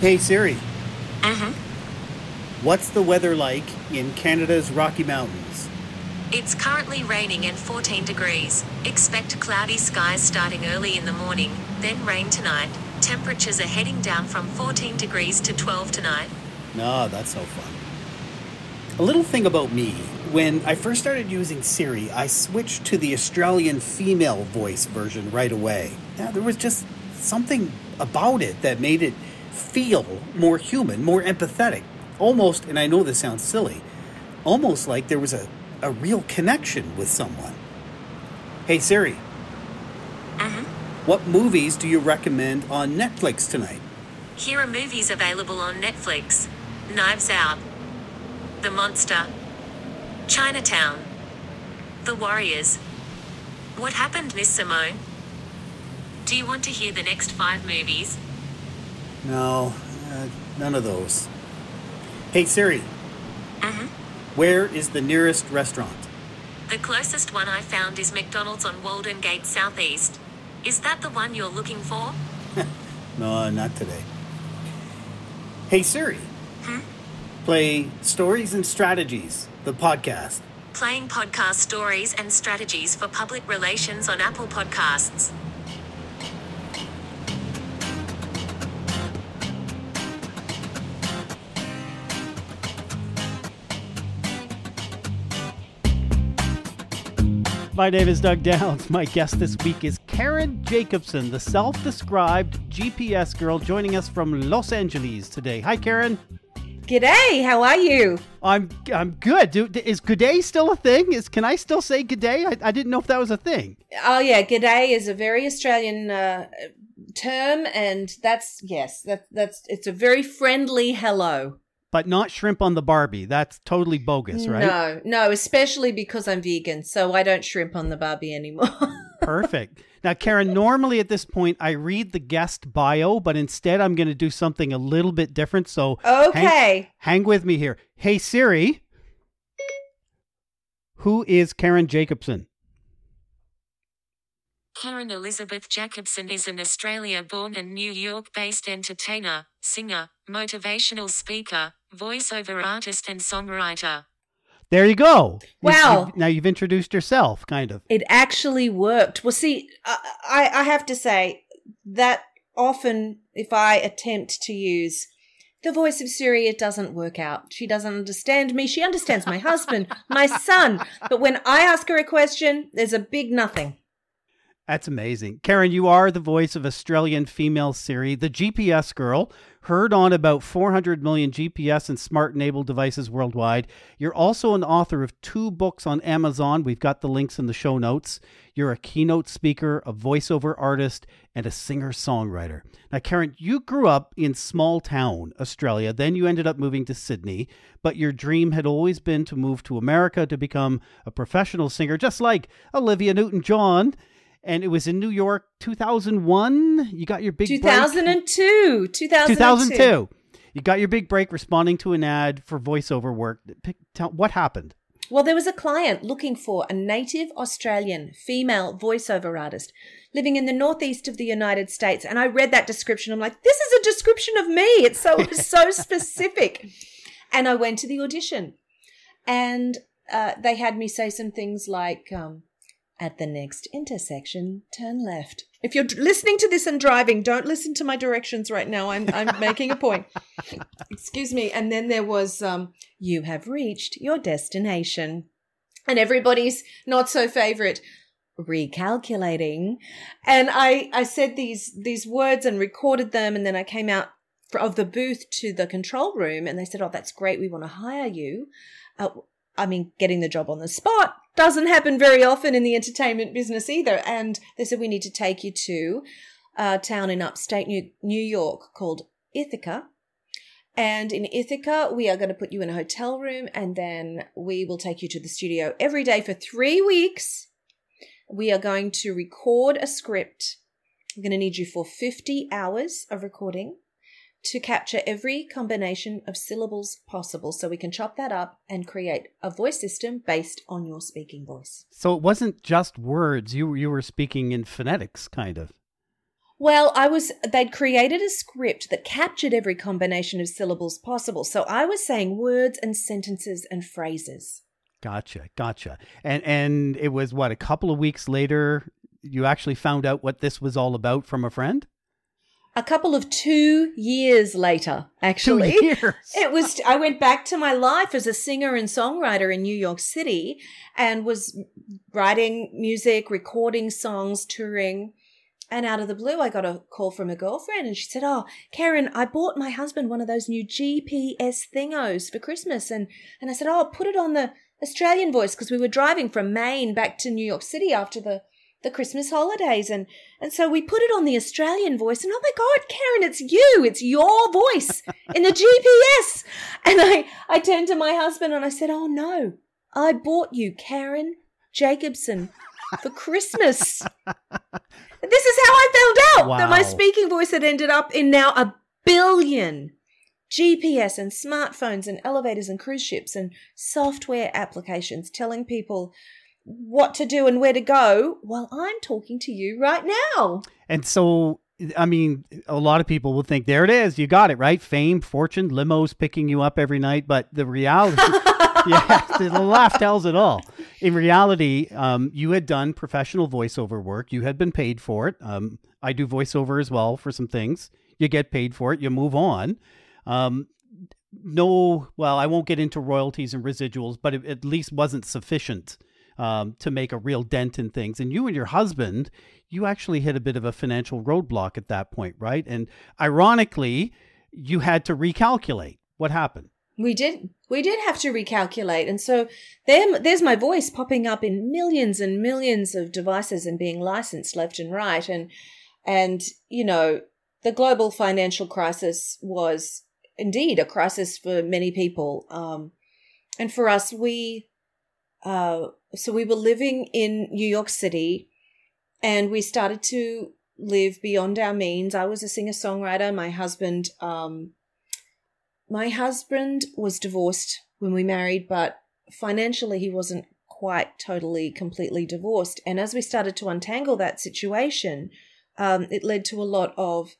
Hey Siri, Uh-huh. what's the weather like in Canada's Rocky Mountains? It's currently raining and 14 degrees. Expect cloudy skies starting early in the morning, then rain tonight. Temperatures are heading down from 14 degrees to 12 tonight. No, that's so fun. A little thing about me. When I first started using Siri, I switched to the Australian female voice version right away. Now, there was just something about it that made it feel more human, more empathetic. Almost, and I know this sounds silly, almost like there was a, a real connection with someone. Hey Siri, Uh-huh. what movies do you recommend on Netflix tonight? Here are movies available on Netflix. Knives Out. The Monster. Chinatown. The Warriors. What happened, Miss Simone? Do you want to hear the next five movies? No, uh, none of those. Hey Siri, Uh-huh. where is the nearest restaurant? The closest one I found is McDonald's on Walden Gate Southeast. Is that the one you're looking for? No, not today. Hey Siri, Hmm? play Stories and Strategies, the podcast. Playing podcast stories and strategies for public relations on Apple Podcasts. My name is Doug Downs. My guest this week is Karen Jacobsen, the self described GPS girl, joining us from Los Angeles today. Hi, Karen. G'day, how are you? I'm I'm good. Do, is g'day still a thing? Is can I still say g'day? I, I didn't know if that was a thing. Oh yeah, g'day is a very Australian uh, term, and that's yes, that that's it's a very friendly hello. But not shrimp on the Barbie. That's totally bogus, right? No, no, especially because I'm vegan, so I don't shrimp on the Barbie anymore. Perfect. Now, Karen, normally at this point I read the guest bio, but instead I'm going to do something a little bit different. So hang- okay, hang with me here. Hey Siri, who is Karen Jacobsen? Karen Elizabeth Jacobsen is an Australia born and New York based entertainer, singer, motivational speaker, voiceover artist, and songwriter. There you go. Wow. you- now you've introduced yourself, kind of. it actually worked. Well, see, I, I I have to say that often if I attempt to use the voice of Siri, it doesn't work out. She doesn't understand me. She understands my husband, my son, but when I ask her a question, there's a big nothing. That's amazing. Karen, you are the voice of Australian female Siri, the GPS girl, heard on about 400 million GPS and smart enabled devices worldwide. You're also an author of two books on Amazon. We've got the links in the show notes. You're a keynote speaker, a voiceover artist, and a singer songwriter. Now, Karen, you grew up in small town Australia, then you ended up moving to Sydney, but your dream had always been to move to America to become a professional singer, just like Olivia Newton John and it was in New York 2001. You got your big break. 2002. 2002. 2002. You got your big break responding to an ad for voiceover work. Pick, tell, what happened? Well, there was a client looking for a native Australian female voiceover artist living in the northeast of the United States. And I read that description. I'm like, this is a description of me. It's so, so specific. And I went to the audition and uh, they had me say some things like, um, at the next intersection, turn left. If you're listening to this and driving, don't listen to my directions right now. I'm, I'm making a point. Excuse me. And then there was, um, you have reached your destination. And everybody's not so favorite recalculating. And I, I said these, these words and recorded them. And then I came out of the booth to the control room and they said, Oh, that's great. We want to hire you. Uh, I mean, getting the job on the spot doesn't happen very often in the entertainment business either. And they said, we need to take you to a town in upstate New, New York called Ithaca. And in Ithaca, we are going to put you in a hotel room and then we will take you to the studio every day for three weeks. We are going to record a script. I'm going to need you for 50 hours of recording to capture every combination of syllables possible so we can chop that up and create a voice system based on your speaking voice. So it wasn't just words. You you were speaking in phonetics, kind of. Well, I was, they'd created a script that captured every combination of syllables possible. So I was saying words and sentences and phrases. Gotcha, gotcha. And and it was what a couple of weeks later you actually found out what this was all about from a friend. A couple of two years later, actually. Two years. It was, I went back to my life as a singer and songwriter in New York City and was writing music, recording songs, touring. And out of the blue, I got a call from a girlfriend and she said, Oh, Karen, I bought my husband one of those new GPS thingos for Christmas. And, and I said, Oh, put it on the Australian voice because we were driving from Maine back to New York City after the, the Christmas holidays. And, and so we put it on the Australian voice. And oh my God, Karen, it's you. It's your voice in the GPS. And I, I turned to my husband and I said, Oh no, I bought you Karen Jacobsen for Christmas. this is how I found out that my speaking voice had ended up in now a billion GPS and smartphones and elevators and cruise ships and software applications telling people what to do and where to go while I'm talking to you right now. And so, I mean, a lot of people will think, there it is, you got it, right? Fame, fortune, limos picking you up every night. But the reality, yeah, the laugh tells it all. In reality, um, you had done professional voiceover work, you had been paid for it. Um, I do voiceover as well for some things. You get paid for it, you move on. Um, no, well, I won't get into royalties and residuals, but it at least wasn't sufficient um, to make a real dent in things. And you and your husband, you actually hit a bit of a financial roadblock at that point, right? And ironically, you had to recalculate what happened. We did. We did have to recalculate. And so there, there's my voice popping up in millions and millions of devices and being licensed left and right. And, and, you know, the global financial crisis was indeed a crisis for many people. Um, and for us, we, uh, so we were living in New York City and we started to live beyond our means. I was a singer songwriter. My husband, um, my husband was divorced when we married, but financially he wasn't quite totally, completely divorced. And as we started to untangle that situation, um, it led to a lot of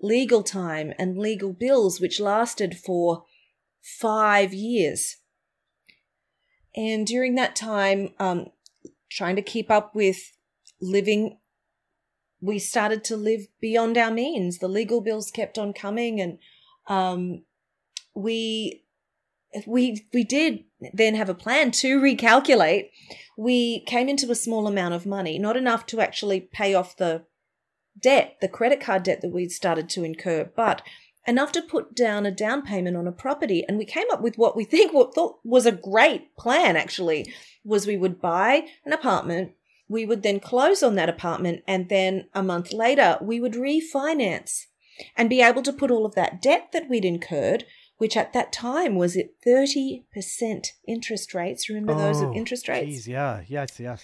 legal time and legal bills, which lasted for five years. And during that time, um, trying to keep up with living, we started to live beyond our means. The legal bills kept on coming, and um, we we we did then have a plan to recalculate. We came into a small amount of money, not enough to actually pay off the debt, the credit card debt that we'd started to incur, but enough to put down a down payment on a property. And we came up with what we think what thought was a great plan actually was we would buy an apartment, we would then close on that apartment, and then a month later we would refinance and be able to put all of that debt that we'd incurred, which at that time was at 30% interest rates. Remember those Oh, interest rates? Geez, yeah, yes, yes.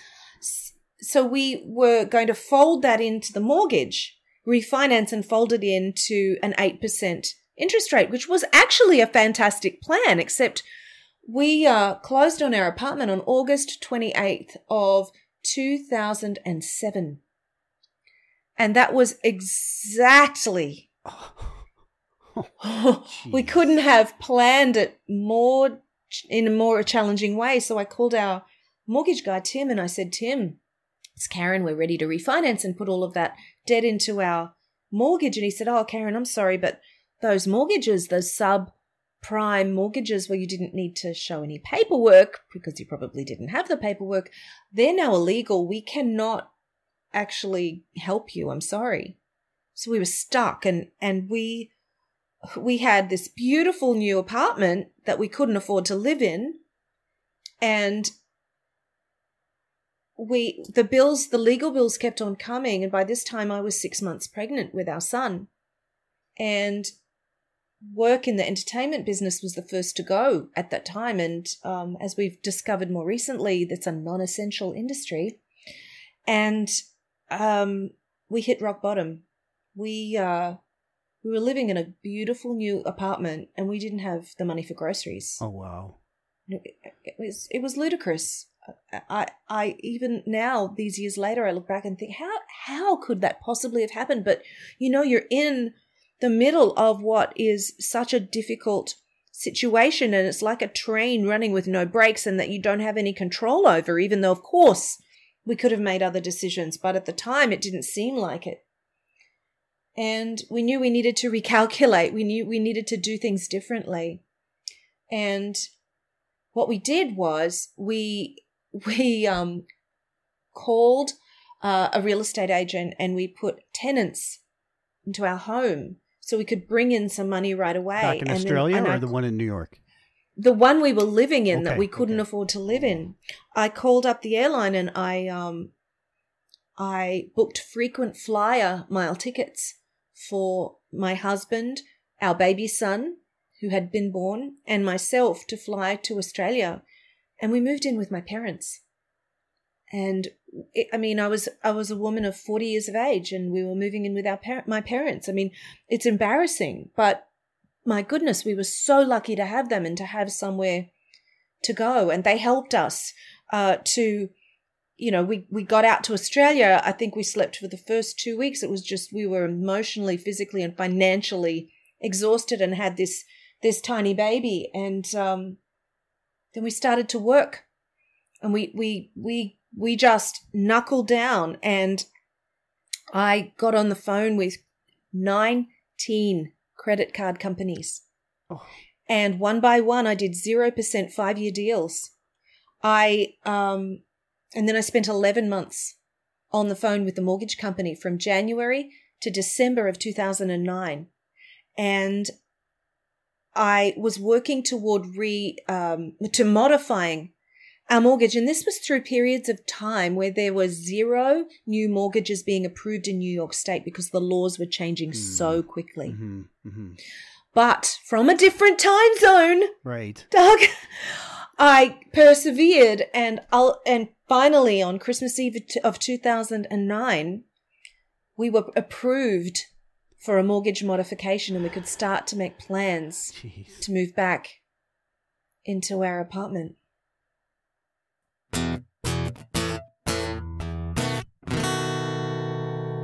So we were going to fold that into the mortgage, refinance and fold it into an 8% interest rate, which was actually a fantastic plan, except we uh, closed on our apartment on August 28th of 2007. And that was exactly we couldn't have planned it more in a more challenging way. So I called our mortgage guy, Tim, and I said, Tim, it's Karen. We're ready to refinance and put all of that debt into our mortgage. And he said, Oh, Karen, I'm sorry, but those mortgages, those subprime mortgages where you didn't need to show any paperwork because you probably didn't have the paperwork, they're now illegal. We cannot actually help you. I'm sorry. So we were stuck and, and we, we had this beautiful new apartment that we couldn't afford to live in and we the bills the legal bills kept on coming and by this time i was six months pregnant with our son. And work in the entertainment business was the first to go at that time. And um, as we've discovered more recently that's a non-essential industry. And um, we hit rock bottom. We uh, we were living in a beautiful new apartment and we didn't have the money for groceries. Oh wow. it, it was it was ludicrous I, I even now these years later, I look back and think, how how could that possibly have happened? But you know, you're in the middle of what is such a difficult situation, and it's like a train running with no brakes, and that you don't have any control over. Even though, of course, we could have made other decisions, but at the time, it didn't seem like it. And we knew we needed to recalculate. We knew we needed to do things differently. And what we did was we we um, called uh, a real estate agent and we put tenants into our home so we could bring in some money right away. Back in and Australia then, or I, the one in New York? the one we were living in that we couldn't okay. afford to live in. I called up the airline and I um I booked frequent flyer mile tickets for my husband, our baby son who had been born, and myself to fly to Australia. And we moved in with my parents. And it, I mean, I was I was a woman of forty years of age, and we were moving in with our par- my parents. I mean, it's embarrassing, but my goodness, we were so lucky to have them and to have somewhere to go. And they helped us uh, to, you know, we, we got out to Australia. I think we slept for the first two weeks. It was just, we were emotionally, physically, and financially exhausted and had this, this tiny baby. And um, then we started to work and we, we, we, we just knuckled down and I got on the phone with 19 credit card companies. Oh. And one by one, I did 0% five year deals. I, um, and then I spent 11 months on the phone with the mortgage company from January to December of 2009. And I was working toward re, um, to modifying our mortgage. And this was through periods of time where there were zero new mortgages being approved in New York State because the laws were changing so quickly. hmm hmm But from a different time zone, Right. Doug, I persevered and I'll, and finally on Christmas Eve of 2009, we were approved for a mortgage modification and we could start to make plans Jeez. to move back into our apartment.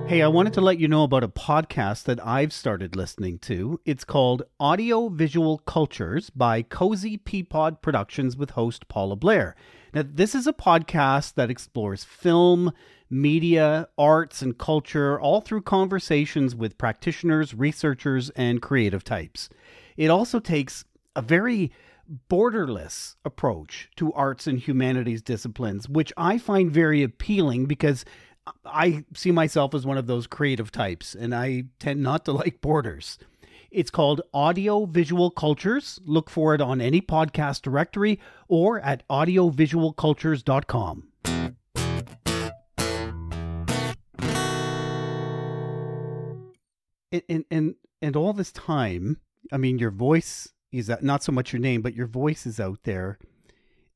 Hey, I wanted to let you know about a podcast that I've started listening to. It's called Audio Visual Cultures by Cozy Peapod Productions with host Paula Blair. Now, this is a podcast that explores film, media, arts, and culture all through conversations with practitioners, researchers, and creative types. It also takes a very borderless approach to arts and humanities disciplines, which I find very appealing because I see myself as one of those creative types and I tend not to like borders. It's called Audio Visual Cultures. Look for it on any podcast directory or at audiovisualcultures.com. And, and, and, and all this time, I mean, your voice is out- not so much your name, but your voice is out there,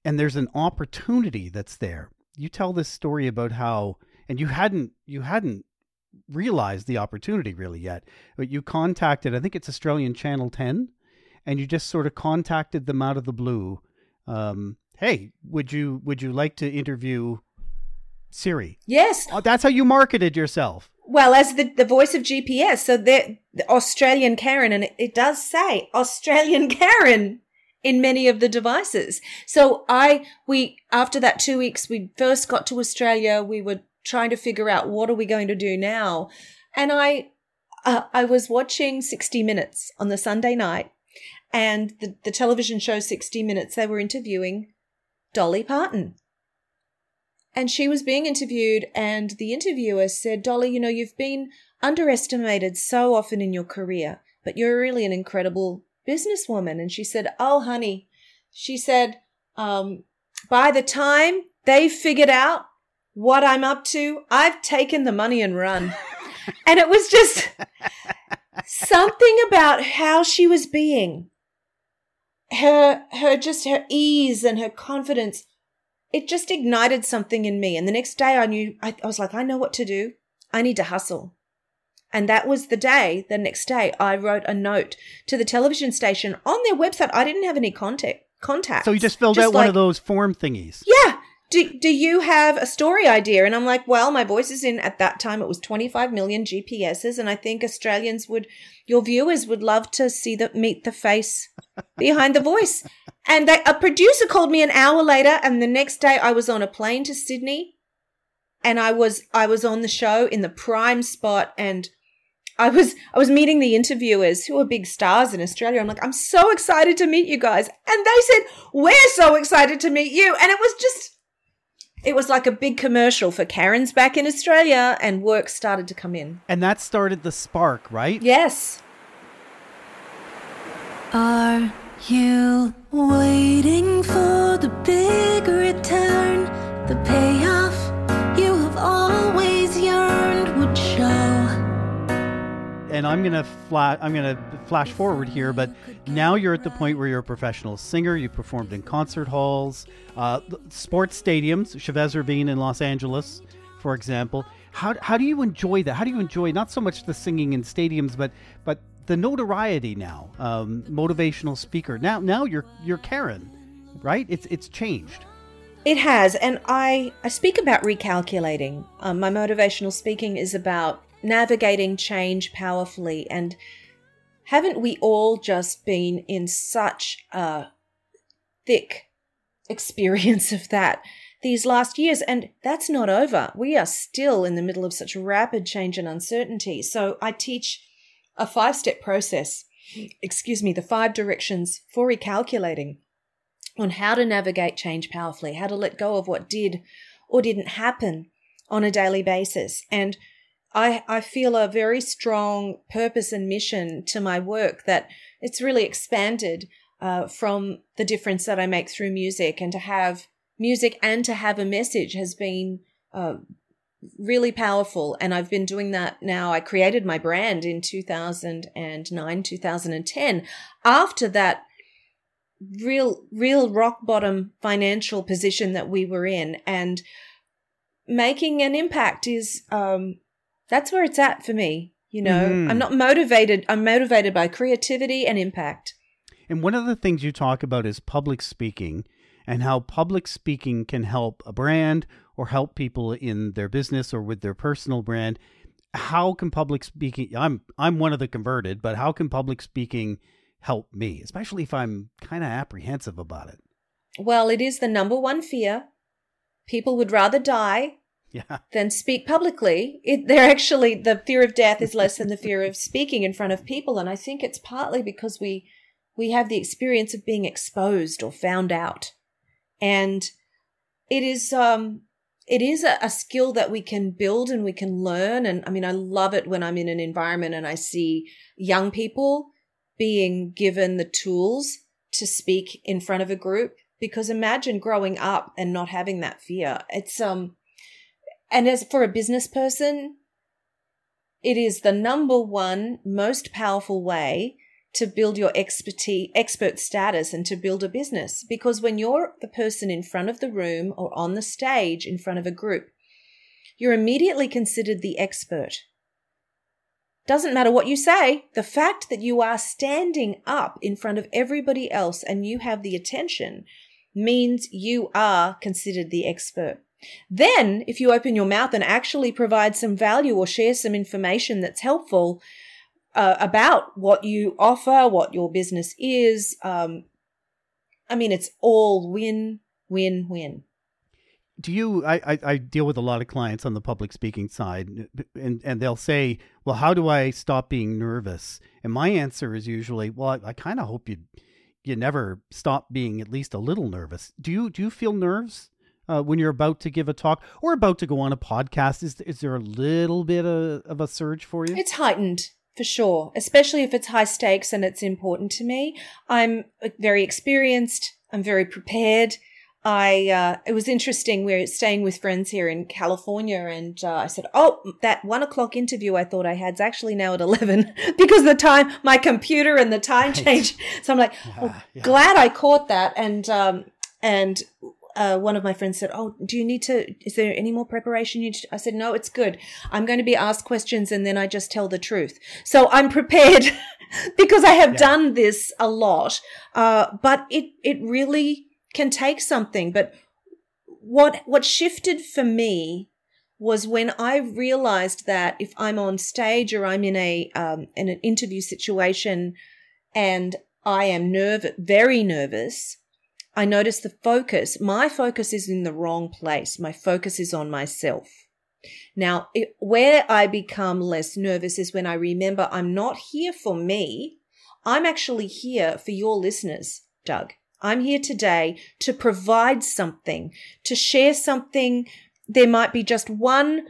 and there's an opportunity that's there. You tell this story about how, and you hadn't you hadn't realized the opportunity really yet, but you contacted, I think it's Australian Channel Ten, and you just sort of contacted them out of the blue. Um, hey, would you would you like to interview Siri? Yes. Oh, that's how you marketed yourself. Well, as the, the voice of GPS, so the, Australian Karen, and it, it does say Australian Karen in many of the devices. So I, we, after that two weeks, we first got to Australia. We were trying to figure out what are we going to do now. And I, uh, I was watching 60 Minutes on the Sunday night and the, the television show 60 Minutes, they were interviewing Dolly Parton. And she was being interviewed, and the interviewer said, Dolly, you know, you've been underestimated so often in your career, but you're really an incredible businesswoman. And she said, Oh, honey, she said, um, by the time they figured out what I'm up to, I've taken the money and run. and it was just something about how she was being her her just her ease and her confidence it just ignited something in me. And the next day i knew I, I was like i know what to do. I need to hustle. And that was the day the next day i wrote a note to the television station on their website. I didn't have any contact contact So you just filled out one of those form thingies. yeah do, do you have a story idea? And I'm like, well, my voice is in, at that time, it was 25 million GPSs. And I think Australians would, your viewers would love to see the, meet the face behind the voice. And they, a producer called me an hour later. And the next day I was on a plane to Sydney and I was, I was on the show in the prime spot and I was I was meeting the interviewers who are big stars in Australia. I'm like, I'm so excited to meet you guys. And they said, We're so excited to meet you. And it was just it was like a big commercial for Karen's back in Australia and work started to come in. And that started the spark, right? Yes. Are you waiting for the big return? The payoff you have always yearned would show and I'm gonna flash. I'm gonna flash forward here, but now you're at the point where you're a professional singer. You performed in concert halls, uh, sports stadiums, Chavez Ravine in Los Angeles, for example. How, how do you enjoy that? How do you enjoy not so much the singing in stadiums, but but the notoriety now? Um, motivational speaker. Now now you're you're Karen, right? It's it's changed. It has, and I I speak about recalculating. Um, my motivational speaking is about navigating change powerfully. And haven't we all just been in such a thick experience of that these last years? And that's not over. We are still in the middle of such rapid change and uncertainty. So I teach a five step process, excuse me, the five directions for recalculating on how to navigate change powerfully, how to let go of what did or didn't happen on a daily basis. And I, I feel a very strong purpose and mission to my work that it's really expanded uh, from the difference that I make through music and to have music and to have a message has been uh, really powerful. And I've been doing that now. I created my brand in 2009, 2010. After that real, real rock bottom financial position that we were in and making an impact is, um, that's where it's at for me. You know, mm-hmm. I'm not motivated. I'm motivated by creativity and impact. And one of the things you talk about is public speaking and how public speaking can help a brand or help people in their business or with their personal brand. How can public speaking I'm I'm one of the converted, but how can public speaking help me, especially if I'm kind of apprehensive about it? Well, it is the number one fear. People would rather die yeah. than speak publicly. It, they're actually the fear of death is less than the fear of speaking in front of people, and I think it's partly because we we have the experience of being exposed or found out, and it is um it is a, a skill that we can build and we can learn. And I mean, I love it when I'm in an environment and I see young people being given the tools to speak in front of a group because imagine growing up and not having that fear it's um and as for a business person, it is the number one most powerful way to build your expertise, expert status and to build a business. Because when you're the person in front of the room or on the stage in front of a group, you're immediately considered the expert. Doesn't matter what you say, the fact that you are standing up in front of everybody else and you have the attention means you are considered the expert. Then, if you open your mouth and actually provide some value or share some information that's helpful uh, about what you offer, what your business is, um, I mean, it's all win, win, win. Do you? I, I, I deal with a lot of clients on the public speaking side, and and they'll say, "Well, how do I stop being nervous?" And my answer is usually, "Well, I, I kind of hope you you never stop being at least a little nervous." Do you do you feel nerves? Uh, when you're about to give a talk or about to go on a podcast? Is is there a little bit of, of a surge for you? It's heightened for sure, especially if it's high stakes and it's important to me. I'm uh, very experienced. I'm very prepared. I uh, it was interesting. We're staying with friends here in California, and uh, I said, "Oh, that one o'clock interview I thought I had is actually now at eleven because the time my computer and the time right. changed." So I'm like, yeah, yeah. glad I caught that, and um, and uh, one of my friends said, "Oh, do you need to? Is there any more preparation?" You I said, "No, it's good. I'm going to be asked questions, and then I just tell the truth. So I'm prepared because I have yeah. done this a lot. Uh, but it it really can take something. But what what shifted for me was when I realized that if I'm on stage or I'm in a um, in an interview situation and I am nervous, very nervous, I notice the focus. My focus is in the wrong place. My focus is on myself. Now, it, where I become less nervous is when I remember I'm not here for me. I'm actually here for your listeners, Doug. I'm here today to provide something, to share something. There might be just one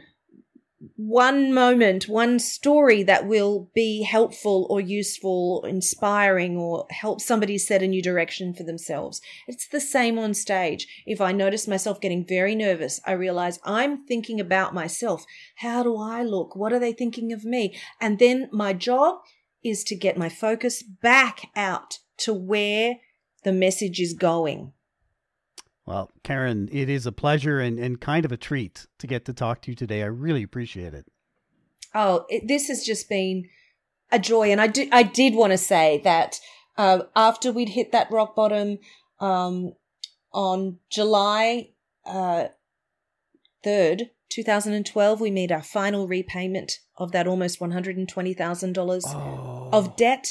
one moment, one story that will be helpful or useful, or inspiring, or help somebody set a new direction for themselves. It's the same on stage. If I notice myself getting very nervous, I realize I'm thinking about myself. How do I look? What are they thinking of me? And then my job is to get my focus back out to where the message is going. Well, Karen, it is a pleasure and, and kind of a treat to get to talk to you today. I really appreciate it. Oh, it, this has just been a joy, and I do I did want to say that uh, after we'd hit that rock bottom um, on July uh, third, uh, two thousand and twelve, we made our final repayment of that almost one hundred and twenty thousand dollars Oh. of debt,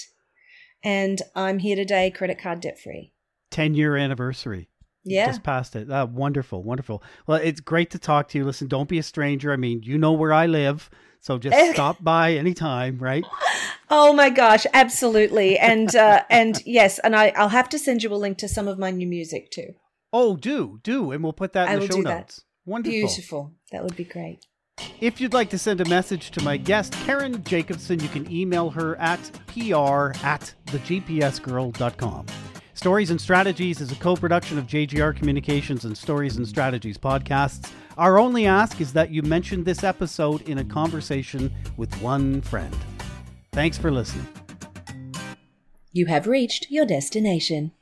and I'm here today, credit card debt free. 10 year anniversary. Yeah. Just passed it. Uh, wonderful, wonderful. Well, it's great to talk to you. Listen, don't be a stranger. I mean, you know where I live. So just stop by anytime, right? Oh my gosh, absolutely. And uh, and yes, and I, I'll have to send you a link to some of my new music too. Oh, do, do. And we'll put that I in the show do that. notes. Wonderful. Beautiful. That would be great. If you'd like to send a message to my guest, Karen Jacobsen, you can email her at pr at thegpsgirl.com. Stories and Strategies is a co production of JGR Communications and Stories and Strategies podcasts. Our only ask is that you mention this episode in a conversation with one friend. Thanks for listening. You have reached your destination.